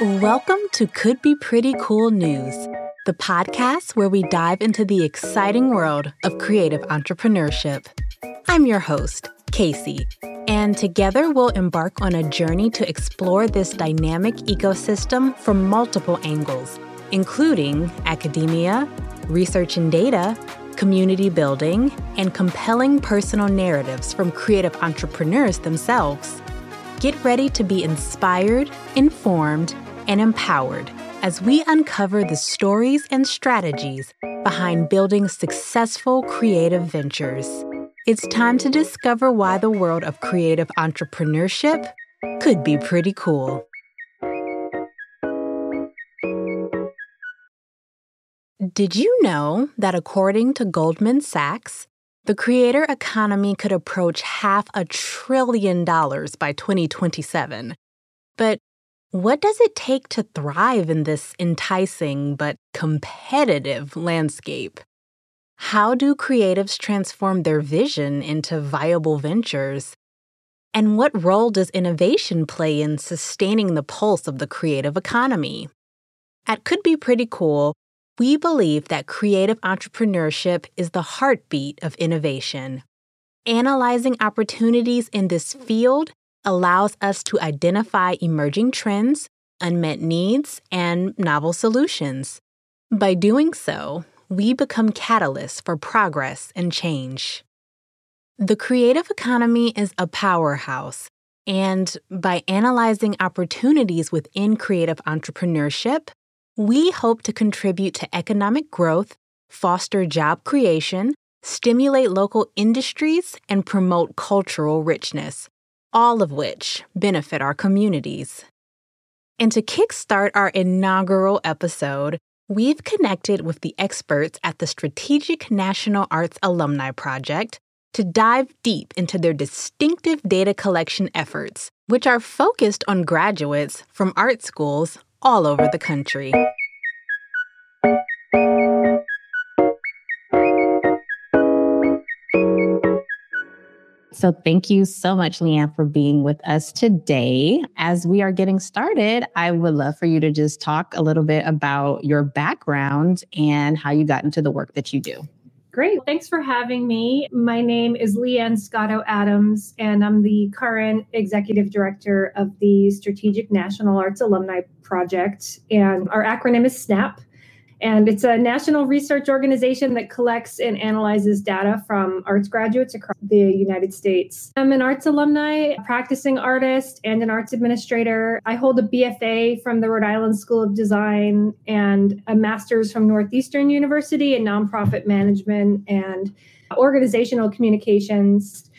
Welcome to Could Be Pretty Cool News, the podcast where we dive into the exciting world of creative entrepreneurship. I'm your host, Kacie, and together we'll embark on a journey to explore this dynamic ecosystem from multiple angles, including academia, research and data, community building, and compelling personal narratives from creative entrepreneurs themselves. Get ready to be inspired, informed, and empowered as we uncover the stories and strategies behind building successful creative ventures. It's time to discover why the world of creative entrepreneurship could be pretty cool. Did you know that according to Goldman Sachs, the creator economy could approach half a trillion dollars by 2027. But what does it take to thrive in this enticing but competitive landscape? How do creatives transform their vision into viable ventures? And what role does innovation play in sustaining the pulse of the creative economy? At Could Be Pretty Cool, we believe that creative entrepreneurship is the heartbeat of innovation. Analyzing opportunities in this field allows us to identify emerging trends, unmet needs, and novel solutions. By doing so, we become catalysts for progress and change. The creative economy is a powerhouse, and by analyzing opportunities within creative entrepreneurship, we hope to contribute to economic growth, foster job creation, stimulate local industries, and promote cultural richness, all of which benefit our communities. And to kickstart our inaugural episode, we've connected with the experts at the Strategic National Arts Alumni Project to dive deep into their distinctive data collection efforts, which are focused on graduates from art schools all over the country. So, thank you so much, Lee Ann, for being with us today. As we are getting started, I would love for you to just talk a little bit about your background and how you got into the work that you do. Great. Thanks for having me. My name is Lee Ann Scotto Adams, and I'm the current executive director of the Strategic National Arts Alumni Project. And our acronym is SNAAP. And it's a national research organization that collects and analyzes data from arts graduates across the United States. I'm an arts alumni, practicing artist, and an arts administrator. I hold a BFA from the Rhode Island School of Design and a master's from Northeastern University in nonprofit management and organizational communications.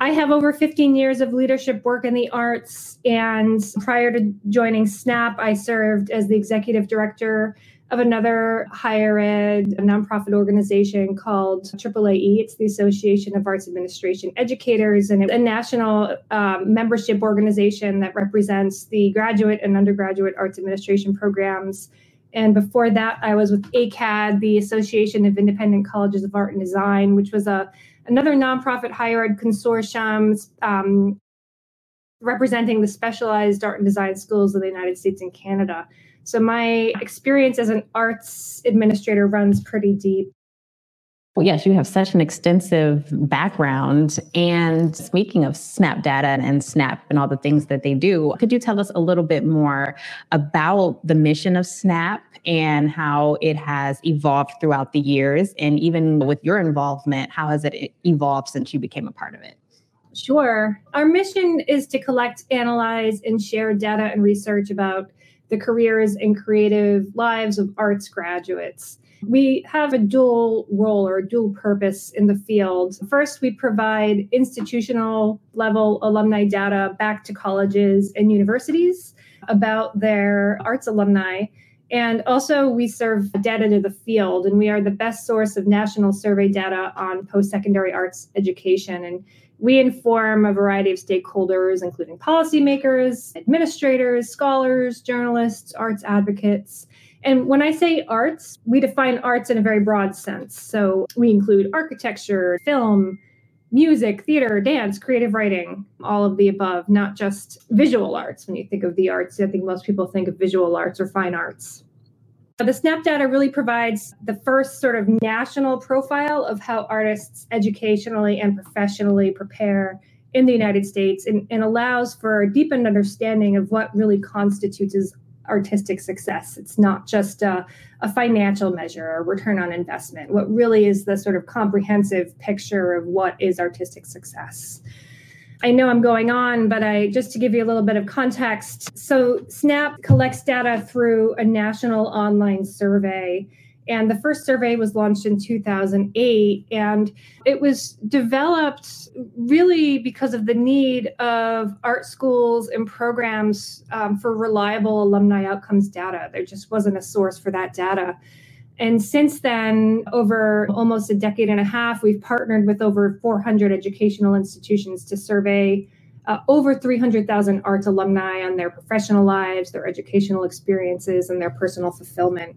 I have over 15 years of leadership work in the arts. And prior to joining SNAAP, I served as the executive director of another higher ed nonprofit organization called AAAE. It's the Association of Arts Administration Educators and a national um, membership organization that represents the graduate and undergraduate arts administration programs. And before that, I was with AICAD, the Association of Independent Colleges of Art and Design, which was a another nonprofit higher ed consortium um, representing the specialized art and design schools of the United States and Canada. So my experience as an arts administrator runs pretty deep. Well, yes, you have such an extensive background. And speaking of SNAAP Data and SNAAP and all the things that they do, could you tell us a little bit more about the mission of SNAAP and how it has evolved throughout the years? And even with your involvement, how has it evolved since you became a part of it? Sure. Our mission is to collect, analyze, and share data and research about the careers and creative lives of arts graduates. We have a dual role or a dual purpose in the field. First, we provide institutional level alumni data back to colleges and universities about their arts alumni. And also, we serve data to the field, and we are the best source of national survey data on post secondary arts education. And we inform a variety of stakeholders, including policymakers, administrators, scholars, journalists, arts advocates. And when I say arts, we define arts in a very broad sense. So we include architecture, film, music, theater, dance, creative writing, all of the above, not just visual arts. When you think of the arts, I think most people think of visual arts or fine arts. The SNAAP data really provides the first sort of national profile of how artists educationally and professionally prepare in the United States and, and allows for a deepened understanding of what really constitutes artistic success. It's not just a, a financial measure or return on investment. What really is the sort of comprehensive picture of what is artistic success. I know I'm going on, but I just to give you a little bit of context. So SNAAP collects data through a national online survey and the first survey was launched in 2008. And it was developed really because of the need of art schools and programs um, for reliable alumni outcomes data. There just wasn't a source for that data. And since then, over almost a decade and a half, we've partnered with over 400 educational institutions to survey uh, over 300,000 arts alumni on their professional lives, their educational experiences, and their personal fulfillment.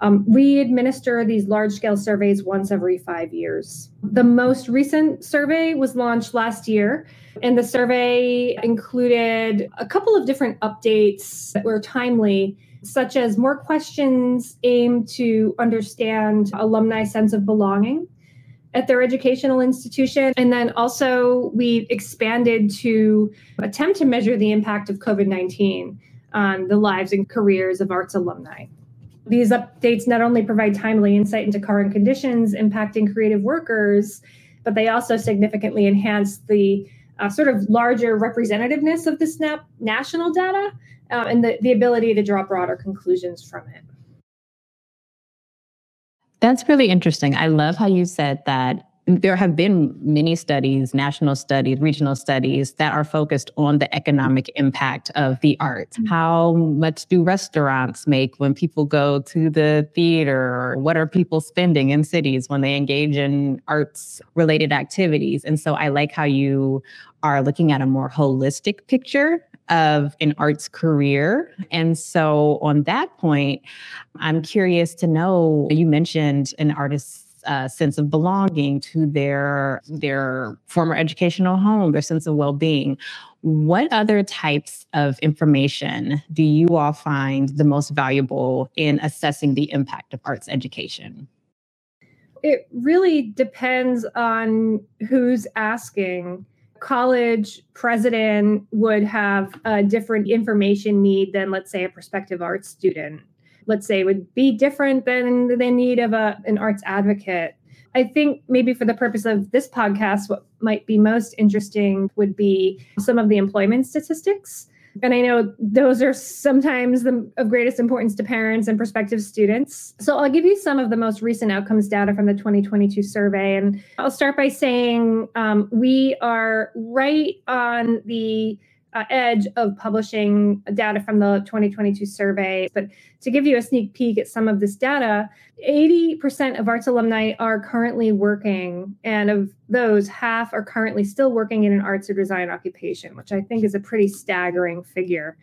Um, we administer these large scale surveys once every five years. The most recent survey was launched last year, and the survey included a couple of different updates that were timely, such as more questions aimed to understand alumni sense of belonging at their educational institution. And then also, we expanded to attempt to measure the impact of COVID 19 on the lives and careers of arts alumni. These updates not only provide timely insight into current conditions impacting creative workers, but they also significantly enhance the uh, sort of larger representativeness of the SNAAP national data uh, and the, the ability to draw broader conclusions from it. That's really interesting. I love how you said that there have been many studies, national studies, regional studies that are focused on the economic impact of the arts. Mm-hmm. How much do restaurants make when people go to the theater? What are people spending in cities when they engage in arts related activities? And so I like how you are looking at a more holistic picture of an arts career. And so, on that point, I'm curious to know you mentioned an artist's uh, sense of belonging to their their former educational home, their sense of well-being. What other types of information do you all find the most valuable in assessing the impact of arts education? It really depends on who's asking college president would have a different information need than, let's say, a prospective arts student. Let's say would be different than the need of a, an arts advocate. I think maybe for the purpose of this podcast, what might be most interesting would be some of the employment statistics and I know those are sometimes the, of greatest importance to parents and prospective students. So I'll give you some of the most recent outcomes data from the 2022 survey. And I'll start by saying um, we are right on the uh, edge of publishing data from the 2022 survey. But to give you a sneak peek at some of this data, 80% of arts alumni are currently working, and of those, half are currently still working in an arts or design occupation, which I think is a pretty staggering figure.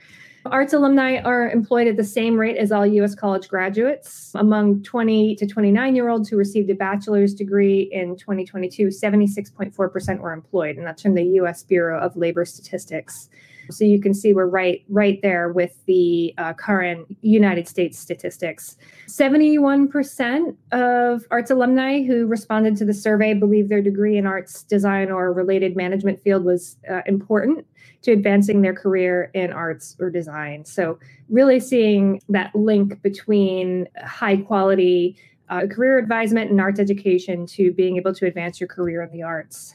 Arts alumni are employed at the same rate as all U.S. college graduates. Among 20 to 29 year olds who received a bachelor's degree in 2022, 76.4% were employed, and that's from the U.S. Bureau of Labor Statistics. So you can see we're right right there with the uh, current United States statistics. 71% of arts alumni who responded to the survey believe their degree in arts design or related management field was uh, important to advancing their career in arts or design. So really seeing that link between high quality uh, career advisement and arts education to being able to advance your career in the arts.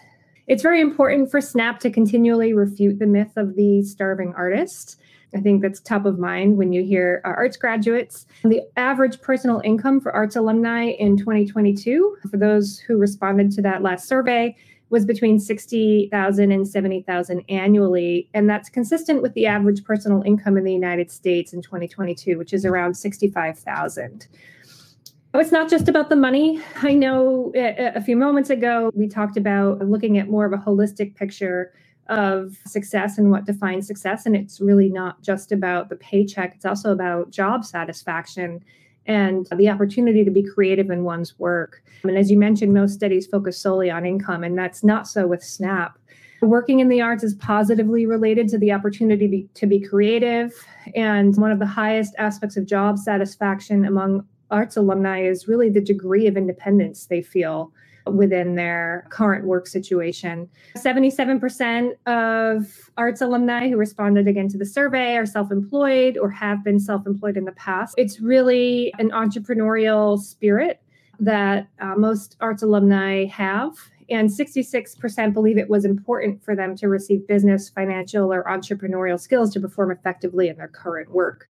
It's very important for SNAAP to continually refute the myth of the starving artist. I think that's top of mind when you hear uh, arts graduates. The average personal income for arts alumni in 2022, for those who responded to that last survey, was between 60,000 and 70,000 annually, and that's consistent with the average personal income in the United States in 2022, which is around 65,000. Oh, it's not just about the money. I know eh, eh, a few moments ago we talked about looking at more of a holistic picture of success and what defines success. And it's really not just about the paycheck, it's also about job satisfaction and the opportunity to be creative in one's work. And as you mentioned, most studies focus solely on income, and that's not so with SNAAP. Working in the arts is positively related to the opportunity to be creative. And one of the highest aspects of job satisfaction among arts alumni is really the degree of independence they feel within their current work situation. 77% of arts alumni who responded again to the survey are self employed or have been self employed in the past. It's really an entrepreneurial spirit that uh, most arts alumni have and 66% believe it was important for them to receive business, financial, or entrepreneurial skills to perform effectively in their current work.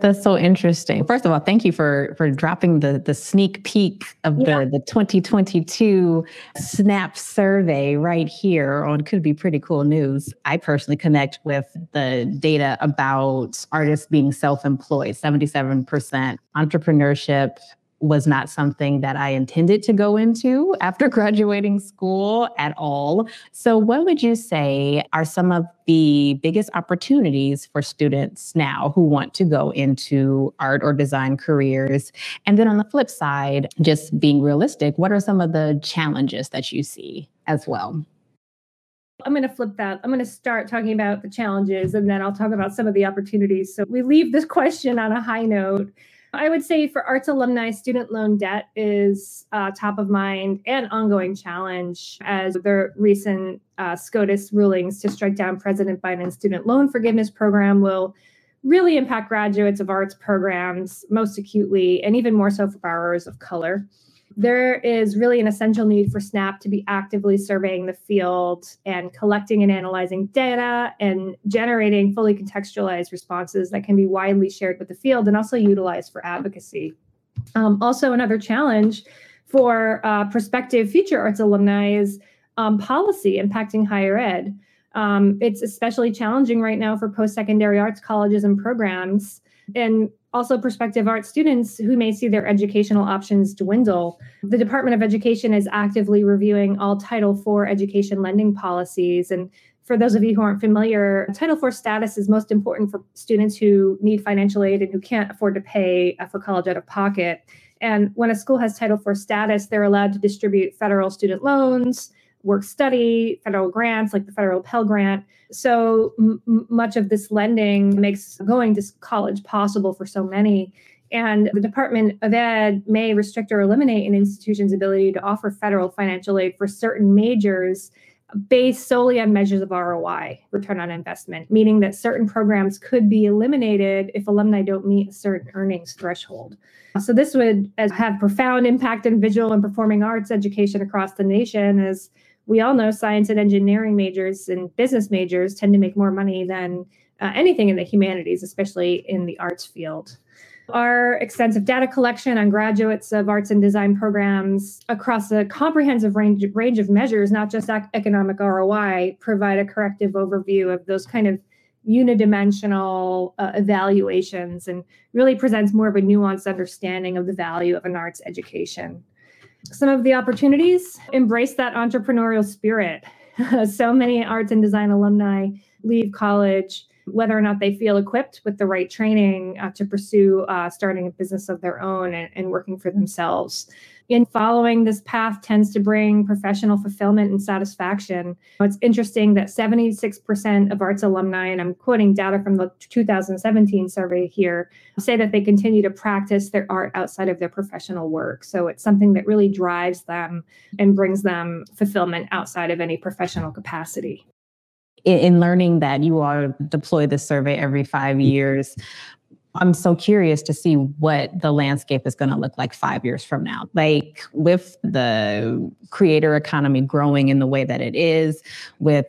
That's so interesting. First of all, thank you for for dropping the the sneak peek of yeah. the the 2022 SNAAP survey right here on could be pretty cool news. I personally connect with the data about artists being self-employed, 77% entrepreneurship was not something that I intended to go into after graduating school at all. So, what would you say are some of the biggest opportunities for students now who want to go into art or design careers? And then on the flip side, just being realistic, what are some of the challenges that you see as well? I'm going to flip that. I'm going to start talking about the challenges and then I'll talk about some of the opportunities. So we leave this question on a high note. I would say for arts alumni, student loan debt is uh, top of mind and ongoing challenge as the recent uh, SCOTUS rulings to strike down President Biden's student loan forgiveness program will really impact graduates of arts programs most acutely and even more so for borrowers of color there is really an essential need for SNAAP to be actively surveying the field and collecting and analyzing data and generating fully contextualized responses that can be widely shared with the field and also utilized for advocacy. Um, also, another challenge for uh, prospective future arts alumni is um, policy impacting higher ed. Um, it's especially challenging right now for post secondary arts colleges and programs. And also prospective art students who may see their educational options dwindle. The Department of Education is actively reviewing all Title IV education lending policies. And for those of you who aren't familiar, Title IV status is most important for students who need financial aid and who can't afford to pay for college out of pocket. And when a school has Title IV status, they're allowed to distribute federal student loans, work study, federal grants like the federal Pell Grant. So m- much of this lending makes going to college possible for so many. And the Department of Ed may restrict or eliminate an institution's ability to offer federal financial aid for certain majors based solely on measures of ROI, return on investment, meaning that certain programs could be eliminated if alumni don't meet a certain earnings threshold. So this would have profound impact in visual and performing arts education across the nation as we all know science and engineering majors and business majors tend to make more money than uh, anything in the humanities, especially in the arts field. Our extensive data collection on graduates of arts and design programs across a comprehensive range, range of measures, not just economic ROI, provide a corrective overview of those kind of unidimensional uh, evaluations and really presents more of a nuanced understanding of the value of an arts education some of the opportunities embrace that entrepreneurial spirit. So many arts and design alumni leave college whether or not they feel equipped with the right training uh, to pursue uh, starting a business of their own and, and working for themselves in following this path tends to bring professional fulfillment and satisfaction. It's interesting that 76% of arts alumni, and I'm quoting data from the 2017 survey here, say that they continue to practice their art outside of their professional work. So it's something that really drives them and brings them fulfillment outside of any professional capacity in learning that you all deploy this survey every five mm-hmm. years I'm so curious to see what the landscape is going to look like five years from now. Like with the creator economy growing in the way that it is, with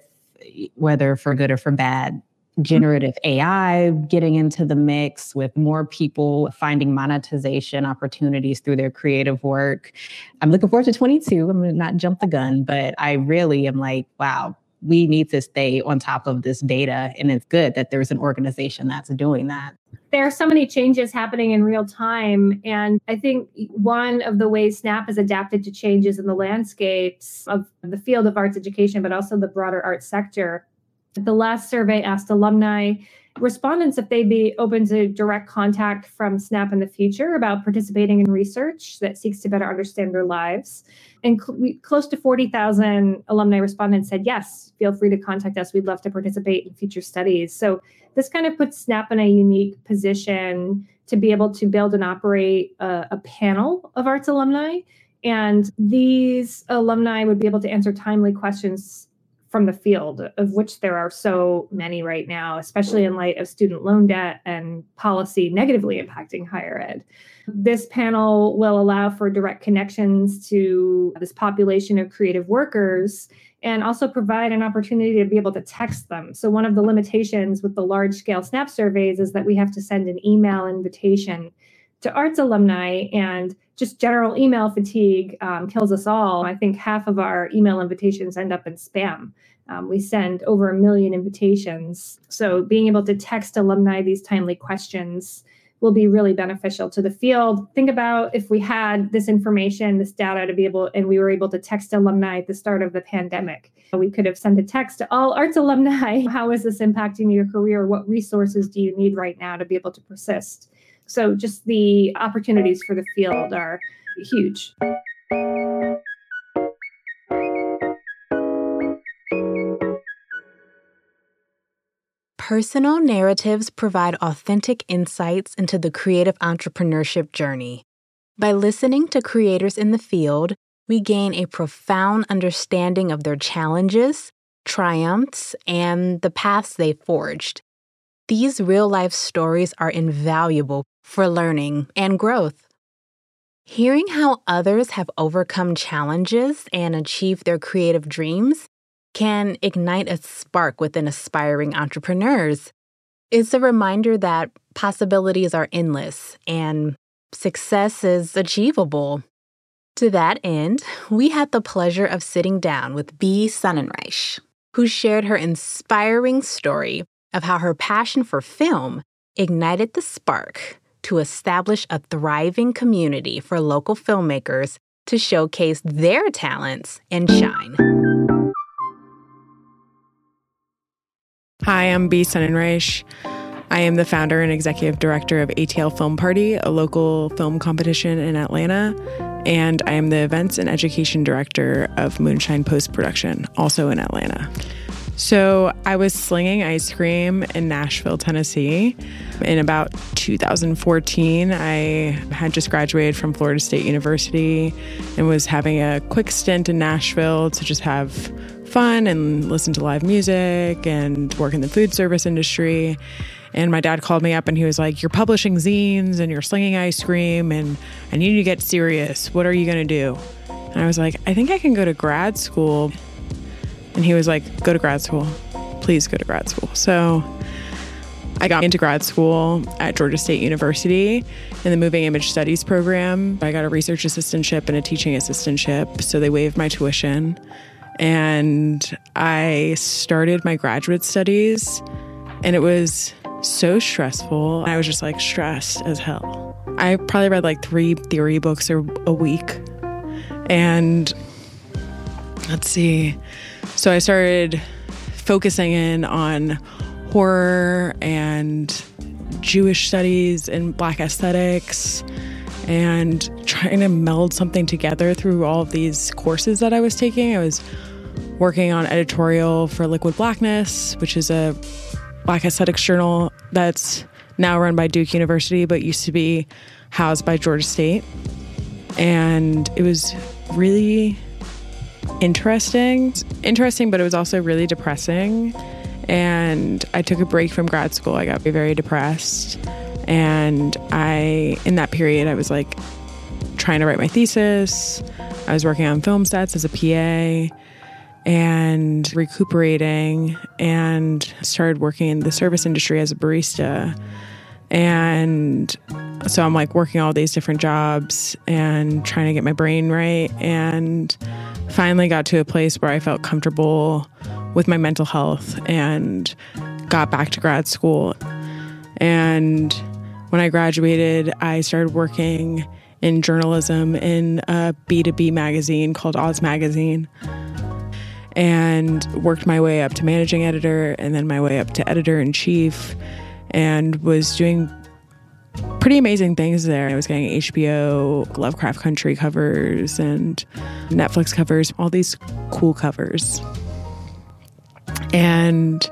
whether for good or for bad, generative AI getting into the mix, with more people finding monetization opportunities through their creative work. I'm looking forward to 22. I'm going to not jump the gun, but I really am like, wow, we need to stay on top of this data. And it's good that there's an organization that's doing that. There are so many changes happening in real time. And I think one of the ways SNAAP has adapted to changes in the landscapes of the field of arts education, but also the broader arts sector. The last survey asked alumni respondents if they'd be open to direct contact from SNAAP in the future about participating in research that seeks to better understand their lives. And cl- close to 40,000 alumni respondents said, yes, feel free to contact us. We'd love to participate in future studies. So this kind of puts SNAAP in a unique position to be able to build and operate a, a panel of arts alumni. And these alumni would be able to answer timely questions from the field, of which there are so many right now, especially in light of student loan debt and policy negatively impacting higher ed. This panel will allow for direct connections to this population of creative workers and also provide an opportunity to be able to text them. So, one of the limitations with the large scale SNAAP surveys is that we have to send an email invitation to arts alumni, and just general email fatigue um, kills us all. I think half of our email invitations end up in spam. Um, we send over a million invitations. So, being able to text alumni these timely questions will be really beneficial to the field. Think about if we had this information, this data to be able, and we were able to text alumni at the start of the pandemic. We could have sent a text to all arts alumni. How is this impacting your career? What resources do you need right now to be able to persist? So, just the opportunities for the field are huge. Personal narratives provide authentic insights into the creative entrepreneurship journey. By listening to creators in the field, we gain a profound understanding of their challenges, triumphs, and the paths they forged. These real life stories are invaluable for learning and growth. Hearing how others have overcome challenges and achieved their creative dreams can ignite a spark within aspiring entrepreneurs. It's a reminder that possibilities are endless and success is achievable. To that end, we had the pleasure of sitting down with B. Sonenreich, who shared her inspiring story of how her passion for film ignited the spark to establish a thriving community for local filmmakers to showcase their talents and shine. Hi, I'm B. Sonenreich. I am the founder and executive director of ATL Film Party, a local film competition in Atlanta, and I am the events and education director of Moonshine Post Production, also in Atlanta. So I was slinging ice cream in Nashville, Tennessee. In about 2014, I had just graduated from Florida State University and was having a quick stint in Nashville to just have fun and listen to live music and work in the food service industry. And my dad called me up and he was like, You're publishing zines and you're slinging ice cream, and I need you to get serious. What are you going to do? And I was like, I think I can go to grad school. And he was like, Go to grad school. Please go to grad school. So I got into grad school at Georgia State University in the Moving Image Studies program. I got a research assistantship and a teaching assistantship, so they waived my tuition and I started my graduate studies, and it was so stressful. I was just like stressed as hell. I probably read like three theory books a, week. And let's see. So I started focusing in on horror and Jewish studies and black aesthetics and trying to meld something together through all of these courses that I was taking. I was working on editorial for Liquid Blackness, which is a black aesthetics journal that's now run by Duke University, but used to be housed by Georgia State. And it was really interesting. Interesting, but it was also really depressing. And I took a break from grad school. I got very depressed. And I, in that period, I was like trying to write my thesis. I was working on film sets as a PA and recuperating and started working in the service industry as a barista. And so I'm like working all these different jobs and trying to get my brain right. And finally got to a place where I felt comfortable with my mental health and got back to grad school. And when I graduated, I started working in journalism in a B2B magazine called Oz Magazine. and worked my way up to managing editor and then my way up to editor in chief and was doing pretty amazing things there. I was getting HBO, Lovecraft Country covers, and Netflix covers, all these cool covers. And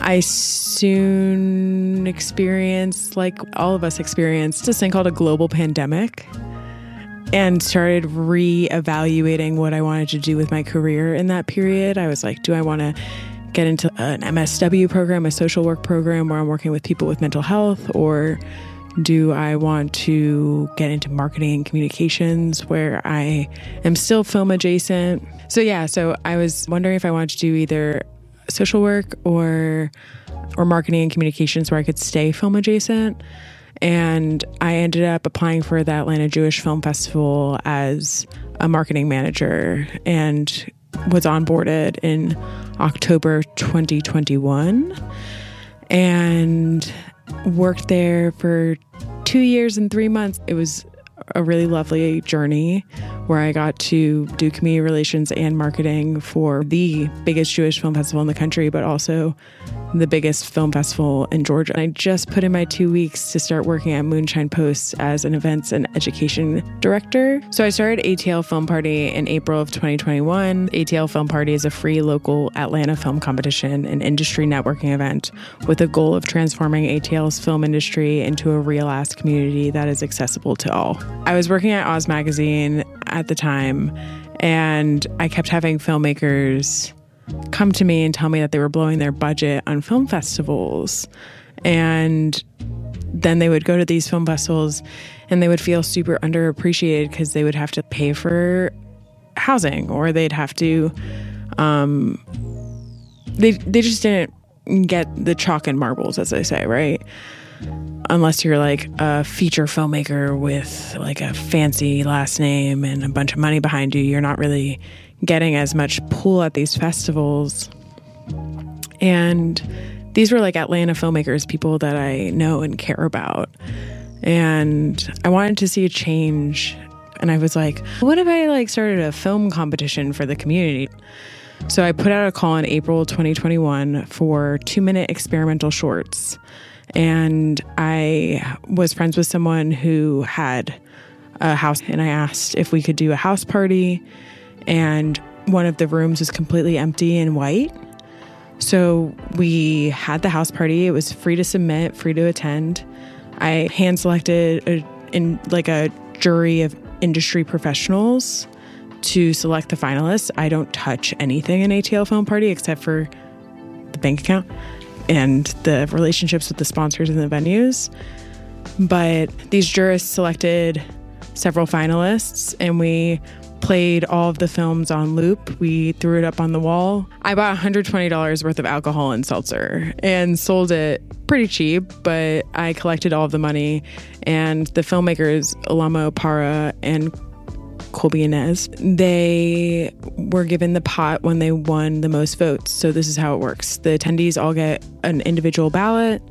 I soon experienced, like all of us experienced, this thing called a global pandemic and started re-evaluating what I wanted to do with my career in that period. I was like, do I want to get into an MSW program, a social work program where I'm working with people with mental health or do I want to get into marketing and communications where I am still film adjacent? So yeah, so I was wondering if I wanted to do either social work or or marketing and communications where I could stay film adjacent. And I ended up applying for the Atlanta Jewish Film Festival as a marketing manager and was onboarded in October 2021 and worked there for two years and three months. It was a really lovely journey where I got to do community relations and marketing for the biggest Jewish film festival in the country, but also the biggest film festival in Georgia. I just put in my two weeks to start working at Moonshine Post as an events and education director. So I started ATL Film Party in April of 2021. ATL Film Party is a free local Atlanta film competition and industry networking event with a goal of transforming ATL's film industry into a real ass community that is accessible to all. I was working at Oz Magazine at the time, and I kept having filmmakers come to me and tell me that they were blowing their budget on film festivals. And then they would go to these film festivals and they would feel super underappreciated because they would have to pay for housing or they'd have to um they they just didn't get the chalk and marbles as they say right unless you're like a feature filmmaker with like a fancy last name and a bunch of money behind you, you're not really getting as much pull at these festivals. And these were like Atlanta filmmakers, people that I know and care about. And I wanted to see a change. And I was like, what if I like started a film competition for the community? So I put out a call in April 2021 for two minute experimental shorts and I was friends with someone who had a house, and I asked if we could do a house party. And one of the rooms was completely empty and white. So we had the house party. It was free to submit, free to attend. I hand selected a, in like a jury of industry professionals to select the finalists. I don't touch anything in ATL Film Party except for the bank account and the relationships with the sponsors and the venues. But these jurists selected several finalists and we played all of the films on loop. We threw it up on the wall. I bought $120 worth of alcohol and seltzer and sold it pretty cheap, but I collected all of the money. And the filmmakers, Alamo Para and Colby Inez, they were given the pot when they won the most votes. So this is how it works. The attendees all get an individual ballot.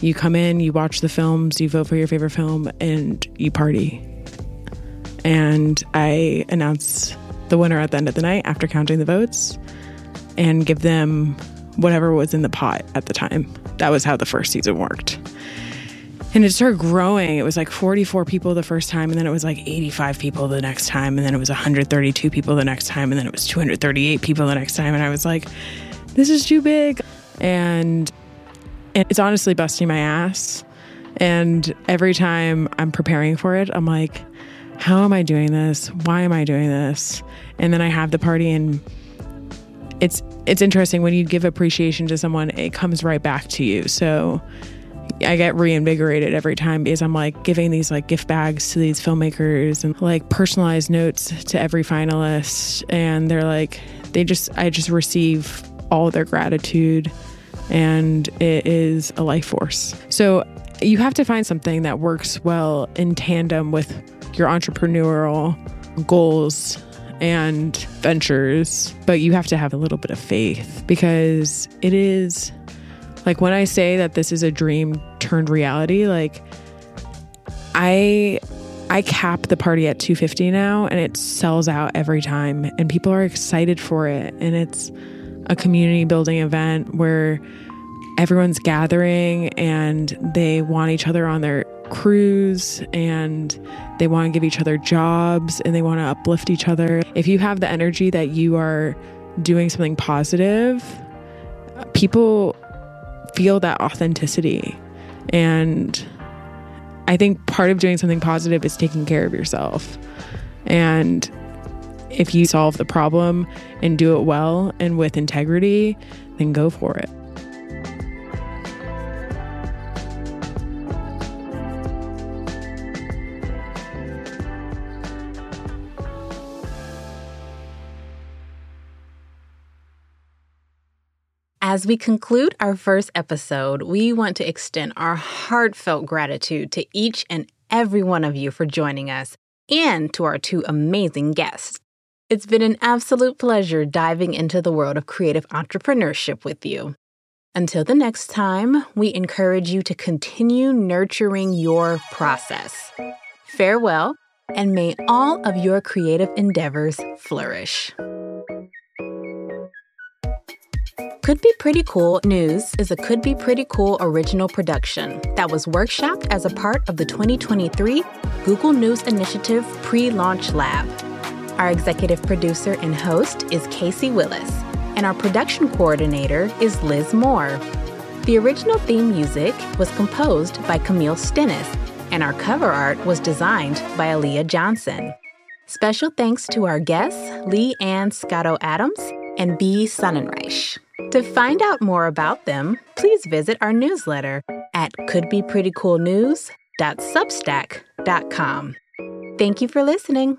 You come in, you watch the films, you vote for your favorite film, and you party. And I announce the winner at the end of the night after counting the votes and give them whatever was in the pot at the time. That was how the first season worked. And it started growing. It was like 44 people the first time, and then it was like 85 people the next time, and then it was 132 people the next time, and then it was 238 people the next time. And I was like, this is too big. And, and it's honestly busting my ass. And every time I'm preparing for it, I'm like, how am I doing this? Why am I doing this? And then I have the party and it's it's interesting when you give appreciation to someone, it comes right back to you. So I get reinvigorated every time because I'm like giving these like gift bags to these filmmakers and like personalized notes to every finalist. And they're like, they just, I just receive all their gratitude and it is a life force. So you have to find something that works well in tandem with your entrepreneurial goals and ventures, but you have to have a little bit of faith because it is like when I say that this is a dream turned reality, like I I cap the party at 250 now and it sells out every time and people are excited for it. And it's a community building event where everyone's gathering and they want each other on their crews and they want to give each other jobs and they want to uplift each other. If you have the energy that you are doing something positive, people feel that authenticity and I think part of doing something positive is taking care of yourself. And if you solve the problem and do it well and with integrity, then go for it. As we conclude our first episode, we want to extend our heartfelt gratitude to each and every one of you for joining us and to our two amazing guests. It's been an absolute pleasure diving into the world of creative entrepreneurship with you. Until the next time, we encourage you to continue nurturing your process. Farewell, and may all of your creative endeavors flourish. Could Be Pretty Cool News is a Could Be Pretty Cool original production that was workshopped as a part of the 2023 Google News Initiative Pre Launch Lab. Our executive producer and host is Kacie Willis, and our production coordinator is Liz Moore. The original theme music was composed by Camille Stennis, and our cover art was designed by Aaliyah Johnson. Special thanks to our guests, Lee Ann Scotto Adams and B. Sonenreich. To find out more about them, please visit our newsletter at couldbeprettycoolnews.substack.com. Thank you for listening.